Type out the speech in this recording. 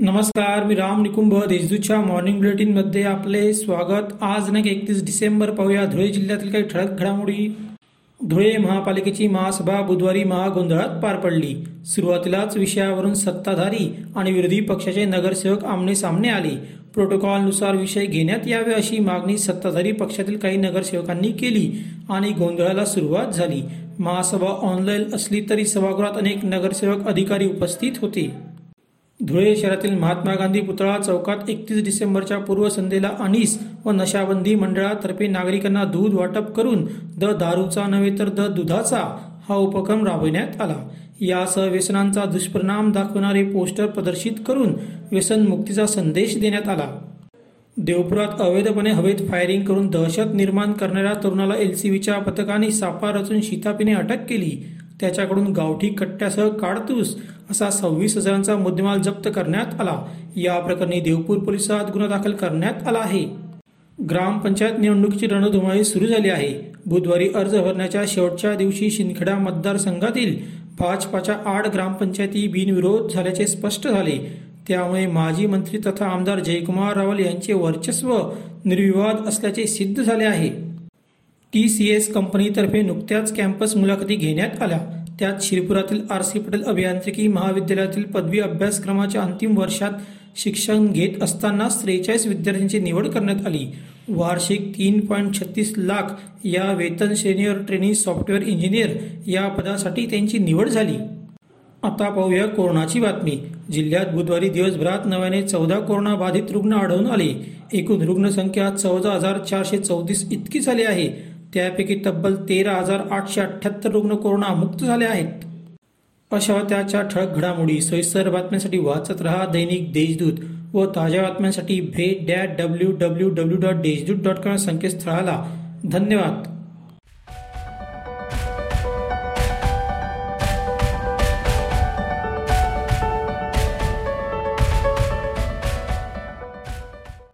नमस्कार मी राम निकुंभ देशदूतच्या मॉर्निंग बुलेटिनमध्ये आपले स्वागत. आज नाही एकतीस डिसेंबर पाहूया धुळे जिल्ह्यातील काही ठळक घडामोडी. धुळे महापालिकेची महासभा बुधवारी महागोंधळात पार पडली. सुरुवातीलाच विषयावरून सत्ताधारी आणि विरोधी पक्षाचे नगरसेवक आमने सामने आले. प्रोटोकॉलनुसार विषय घेण्यात यावे अशी मागणी सत्ताधारी पक्षातील काही नगरसेवकांनी केली आणि गोंधळाला सुरुवात झाली. महासभा ऑनलाईन असली तरी सभागृहात अनेक नगरसेवक अधिकारी उपस्थित होते. धुळे शहरातील महात्मा गांधी पुतळा चौकात एकतीस डिसेंबरच्या पूर्वसंध्येला अनीस व नशाबंदी मंडळातर्फे नागरिकांना दूध वाटप करून द दारूचा नव्हे तर द दुधाचा हा उपक्रम राबविण्यात आला. यासह व्यसनांचा दुष्परिणाम दाखवणारे पोस्टर प्रदर्शित करून व्यसनमुक्तीचा संदेश देण्यात आला. देवपुरात अवैधपणे हवेत फायरिंग करून दहशत निर्माण करणाऱ्या तरुणाला एलसीबीच्या पथकाने सापा रचून शितापीने अटक केली. त्याच्याकडून गावठी कट्ट्यासह काडतूस असा सव्वीस हजारांचा मुद्देमाल जप्त करण्यात आला. या प्रकरणी देवपूर पोलिसात गुन्हा दाखल करण्यात आला आहे. ग्रामपंचायत निवडणुकीची रणधुमाळी सुरू झाली आहे. बुधवारी अर्ज भरण्याच्या शेवटच्या दिवशी शिंदखेडा मतदारसंघातील भाजपाच्या आठ ग्रामपंचायती बिनविरोध झाल्याचे स्पष्ट झाले. त्यामुळे माजी मंत्री तथा आमदार जयकुमार रावल यांचे वर्चस्व निर्विवाद असल्याचे सिद्ध झाले आहे. टी सी एस कंपनीतर्फे नुकत्याच कॅम्पस मुलाखती घेण्यात आल्या. त्यात शिरपुरातील आर सी पटेल अभियांत्रिकी महाविद्यालयातील पदवी अभ्यासक्रमाच्या अंतिम वर्षात शिक्षण घेत असताना त्रेचाळीस विद्यार्थ्यांची निवड करण्यात आली. वार्षिक तीन पॉईंट छत्तीस लाख या वेतन श्रेणीवर ट्रेनिंग सॉफ्टवेअर इंजिनियर या पदासाठी त्यांची निवड झाली. आता पाहूया कोरोनाची बातमी. जिल्ह्यात बुधवारी दिवसभरात नव्याने चौदा कोरोना बाधित रुग्ण आढळून आले. एकूण रुग्णसंख्या चौदा हजार चारशे चौतीस इतकी झाली आहे. त्यापैकी तब्बल तेरा हजार आठशे अठ्ठ्याहत्तर रुग्ण कोरोना मुक्त झाले आहेत. अशा त्याच्या ठळक घडामोडी सोयीस्कर बातम्यांसाठी वाचत रहा दैनिक देशदूत व ताज्या बातम्यांसाठी भेट that W W W dot Deshdoot dot com संकेतस्थळाला. धन्यवाद.